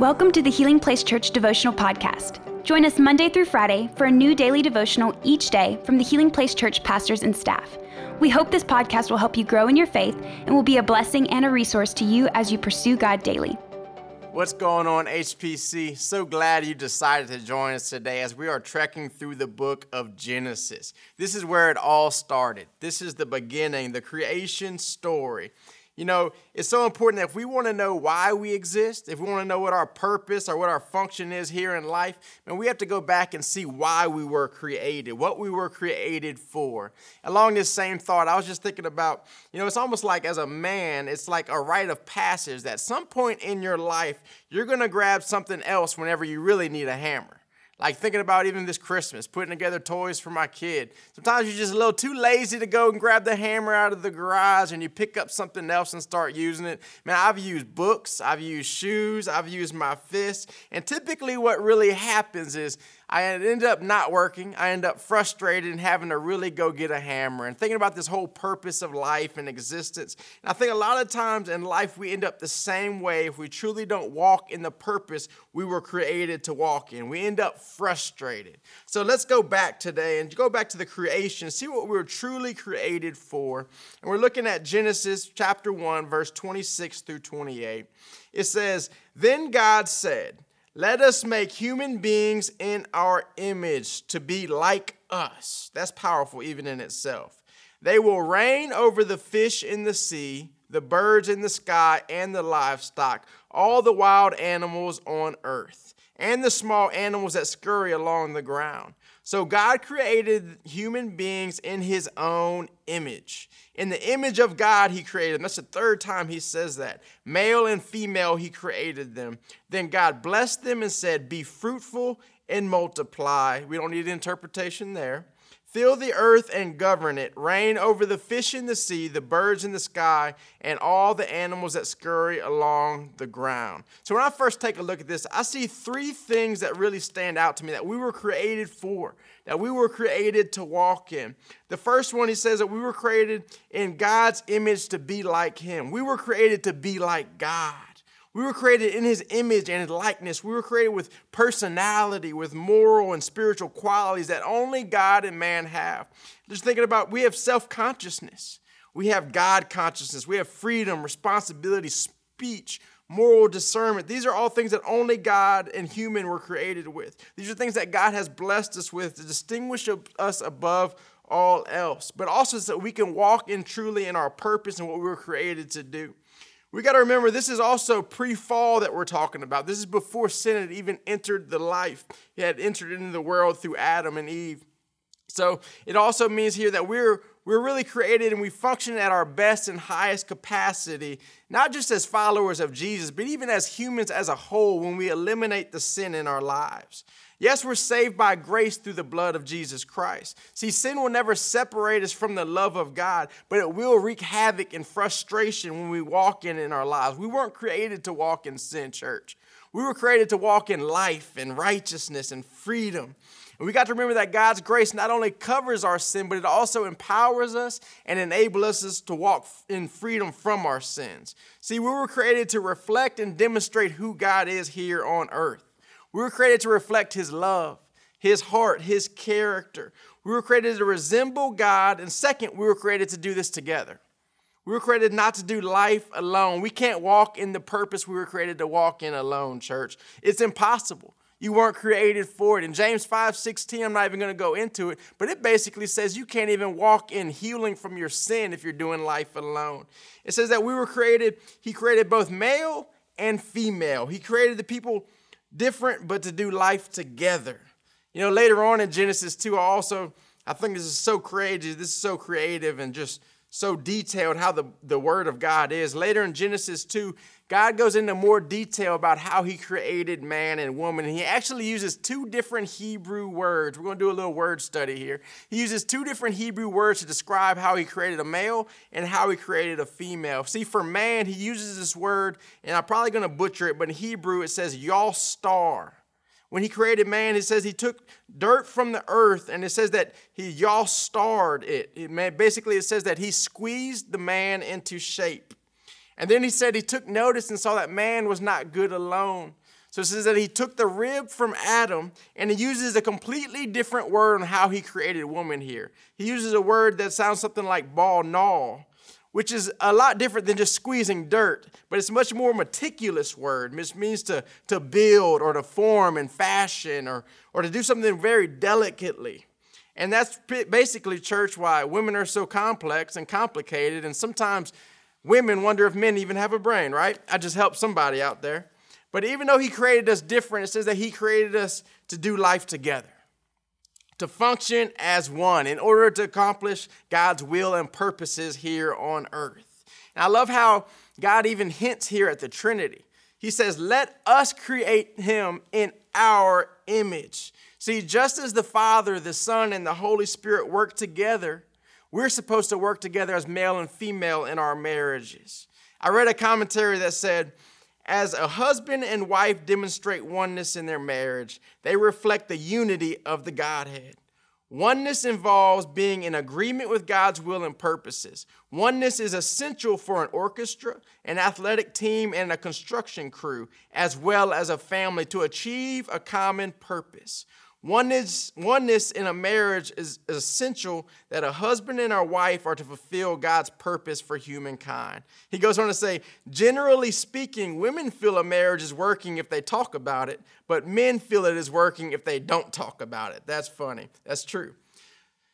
Welcome to the Healing Place Church Devotional Podcast. Join us Monday through Friday for a new daily devotional each day from the Healing Place Church pastors and staff. We hope this podcast will help you grow in your faith and will be a blessing and a resource to you as you pursue God daily. What's going on, HPC? So glad you decided to join us today as we are trekking through the book of Genesis. This is where it all started. This is the beginning, the creation story. You know, it's so important that if we want to know why we exist, if we want to know what our purpose or what our function is here in life, then we have to go back and see why we were created, what we were created for. Along this same thought, I was just thinking about, you know, it's almost like as a man, it's like a rite of passage that at some point in your life, you're going to grab something else whenever you really need a hammer. Like thinking about even this Christmas, putting together toys for my kid. Sometimes you're just a little too lazy to go and grab the hammer out of the garage and you pick up something else and start using it. Man, I've used books, I've used shoes, I've used my fists. And typically, what really happens is I end up not working. I end up frustrated and having to really go get a hammer and thinking about this whole purpose of life and existence. And I think a lot of times in life we end up the same way if we truly don't walk in the purpose we were created to walk in. We end up frustrated. So let's go back today and go back to the creation, see what we were truly created for. And we're looking at Genesis chapter 1, verse 26 through 28. It says, Then God said, let us make human beings in our image to be like us. That's powerful, even in itself. They will reign over the fish in the sea, the birds in the sky, and the livestock, all the wild animals on earth, and the small animals that scurry along the ground. So God created human beings in his own image. In the image of God, he created them. That's the third time he says that. Male and female, he created them. Then God blessed them and said, Be fruitful and multiply. We don't need interpretation there. Fill the earth and govern it. Reign over the fish in the sea, the birds in the sky, and all the animals that scurry along the ground. So, when I first take a look at this, I see three things that really stand out to me that we were created for, that we were created to walk in. The first one, he says that we were created in God's image to be like Him. We were created to be like God. We were created in his image and his likeness. We were created with personality, with moral and spiritual qualities that only God and man have. Just thinking about, we have self consciousness, we have God consciousness, we have freedom, responsibility, speech, moral discernment. These are all things that only God and human were created with. These are things that God has blessed us with to distinguish us above all else, but also so we can walk in truly in our purpose and what we were created to do. We got to remember this is also pre fall that we're talking about. This is before sin had even entered the life, it had entered into the world through Adam and Eve. So it also means here that we're we're really created and we function at our best and highest capacity, not just as followers of Jesus, but even as humans as a whole when we eliminate the sin in our lives. Yes, we're saved by grace through the blood of Jesus Christ. See, sin will never separate us from the love of God, but it will wreak havoc and frustration when we walk in in our lives. We weren't created to walk in sin, church. We were created to walk in life and righteousness and freedom. And we got to remember that God's grace not only covers our sin, but it also empowers us and enables us to walk in freedom from our sins. See, we were created to reflect and demonstrate who God is here on earth. We were created to reflect His love, His heart, His character. We were created to resemble God. And second, we were created to do this together. We were created not to do life alone. We can't walk in the purpose we were created to walk in alone, church. It's impossible. You weren't created for it. In James 5 16, I'm not even going to go into it, but it basically says you can't even walk in healing from your sin if you're doing life alone. It says that we were created, He created both male and female. He created the people different, but to do life together. You know, later on in Genesis 2, I also, I think this is so creative, this is so creative and just so detailed how the, the Word of God is. Later in Genesis 2, God goes into more detail about how He created man and woman. He actually uses two different Hebrew words. We're going to do a little word study here. He uses two different Hebrew words to describe how He created a male and how He created a female. See, for man, He uses this word, and I'm probably going to butcher it, but in Hebrew it says y'all star. When he created man, it says he took dirt from the earth, and it says that he y'all starred it. it basically, it says that he squeezed the man into shape. And then he said he took notice and saw that man was not good alone. So it says that he took the rib from Adam and he uses a completely different word on how he created woman here. He uses a word that sounds something like ball gnaw, which is a lot different than just squeezing dirt, but it's much more meticulous word, which means to, to build or to form and fashion or, or to do something very delicately. And that's basically, church, why women are so complex and complicated, and sometimes women wonder if men even have a brain, right? I just helped somebody out there. But even though He created us different, it says that He created us to do life together, to function as one in order to accomplish God's will and purposes here on earth. And I love how God even hints here at the Trinity. He says, Let us create Him in our image. See, just as the Father, the Son, and the Holy Spirit work together, we're supposed to work together as male and female in our marriages. I read a commentary that said, as a husband and wife demonstrate oneness in their marriage, they reflect the unity of the Godhead. Oneness involves being in agreement with God's will and purposes. Oneness is essential for an orchestra, an athletic team, and a construction crew, as well as a family to achieve a common purpose. Oneness, oneness in a marriage is essential that a husband and a wife are to fulfill God's purpose for humankind. He goes on to say, generally speaking, women feel a marriage is working if they talk about it, but men feel it is working if they don't talk about it. That's funny. That's true.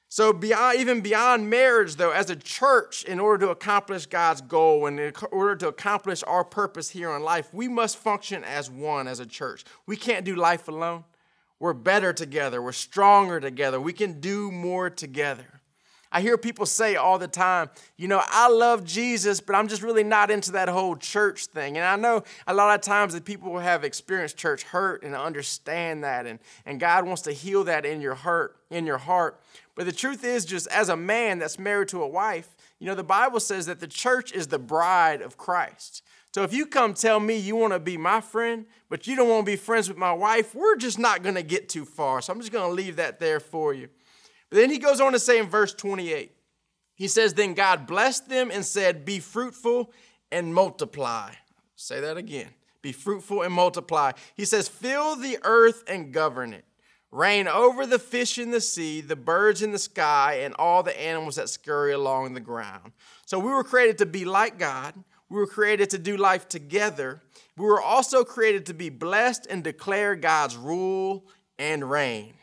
So beyond, even beyond marriage, though, as a church, in order to accomplish God's goal and in order to accomplish our purpose here on life, we must function as one as a church. We can't do life alone. We're better together. We're stronger together. We can do more together. I hear people say all the time, you know, I love Jesus, but I'm just really not into that whole church thing. And I know a lot of times that people have experienced church hurt and understand that, and, and God wants to heal that in your heart, in your heart. But the truth is, just as a man that's married to a wife, you know, the Bible says that the church is the bride of Christ. So if you come tell me you want to be my friend, but you don't want to be friends with my wife, we're just not going to get too far. So I'm just going to leave that there for you. But then he goes on to say in verse 28, he says, Then God blessed them and said, Be fruitful and multiply. Say that again. Be fruitful and multiply. He says, Fill the earth and govern it. Reign over the fish in the sea, the birds in the sky, and all the animals that scurry along the ground. So we were created to be like God. We were created to do life together. We were also created to be blessed and declare God's rule and reign.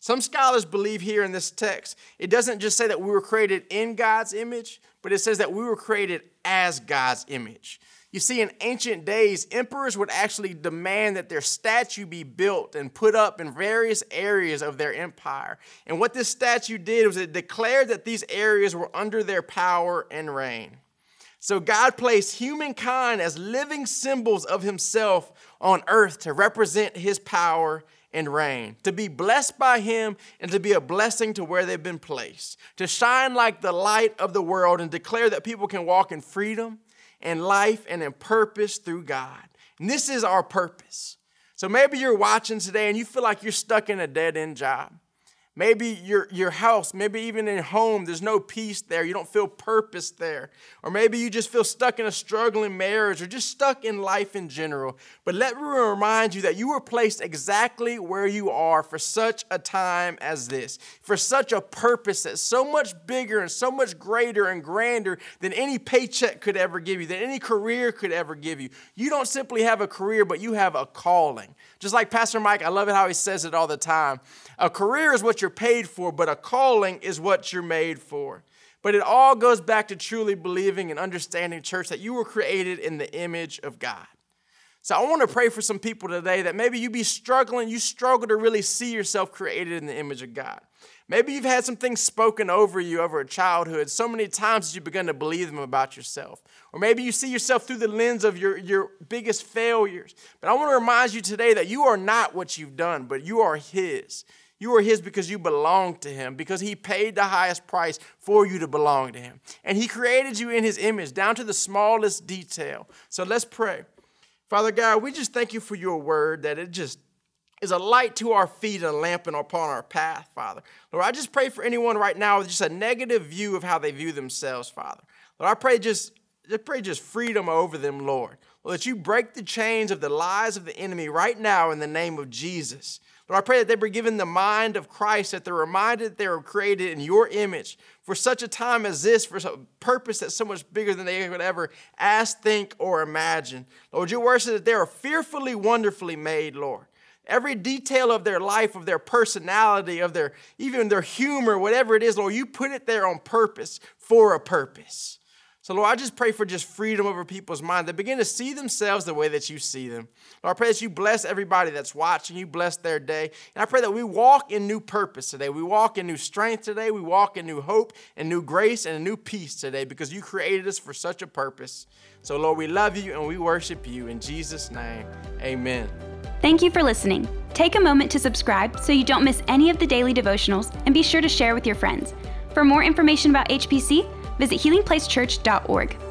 Some scholars believe here in this text, it doesn't just say that we were created in God's image, but it says that we were created as God's image. You see, in ancient days, emperors would actually demand that their statue be built and put up in various areas of their empire. And what this statue did was it declared that these areas were under their power and reign. So God placed humankind as living symbols of himself on earth to represent his power and reign, to be blessed by him and to be a blessing to where they've been placed, to shine like the light of the world and declare that people can walk in freedom and life and in purpose through God. And this is our purpose. So maybe you're watching today and you feel like you're stuck in a dead end job. Maybe your, your house, maybe even in home, there's no peace there. You don't feel purpose there. Or maybe you just feel stuck in a struggling marriage or just stuck in life in general. But let me remind you that you were placed exactly where you are for such a time as this, for such a purpose that's so much bigger and so much greater and grander than any paycheck could ever give you, than any career could ever give you. You don't simply have a career, but you have a calling. Just like Pastor Mike, I love it how he says it all the time. A career is what you're paid for, but a calling is what you're made for. But it all goes back to truly believing and understanding, church, that you were created in the image of God. So I want to pray for some people today that maybe you be struggling, you struggle to really see yourself created in the image of God. Maybe you've had some things spoken over you over a childhood so many times that you've begun to believe them about yourself. Or maybe you see yourself through the lens of your, your biggest failures. But I want to remind you today that you are not what you've done, but you are His. You are His because you belong to Him, because He paid the highest price for you to belong to Him. And He created you in His image, down to the smallest detail. So let's pray. Father God, we just thank you for your word that it just is a light to our feet and a lamp upon our path, Father. Lord, I just pray for anyone right now with just a negative view of how they view themselves, Father. Lord, I pray just, I pray just freedom over them, Lord. Lord, that you break the chains of the lies of the enemy right now in the name of Jesus. Lord, I pray that they be given the mind of Christ, that they're reminded that they were created in your image for such a time as this, for a purpose that's so much bigger than they could ever ask, think, or imagine. Lord, your word says that they are fearfully, wonderfully made, Lord. Every detail of their life, of their personality, of their even their humor, whatever it is, Lord, you put it there on purpose for a purpose. So, Lord, I just pray for just freedom over people's mind. They begin to see themselves the way that you see them. Lord, I pray that you bless everybody that's watching, you bless their day. And I pray that we walk in new purpose today. We walk in new strength today. We walk in new hope and new grace and a new peace today because you created us for such a purpose. So, Lord, we love you and we worship you. In Jesus' name, amen. Thank you for listening. Take a moment to subscribe so you don't miss any of the daily devotionals and be sure to share with your friends. For more information about HPC, visit healingplacechurch.org.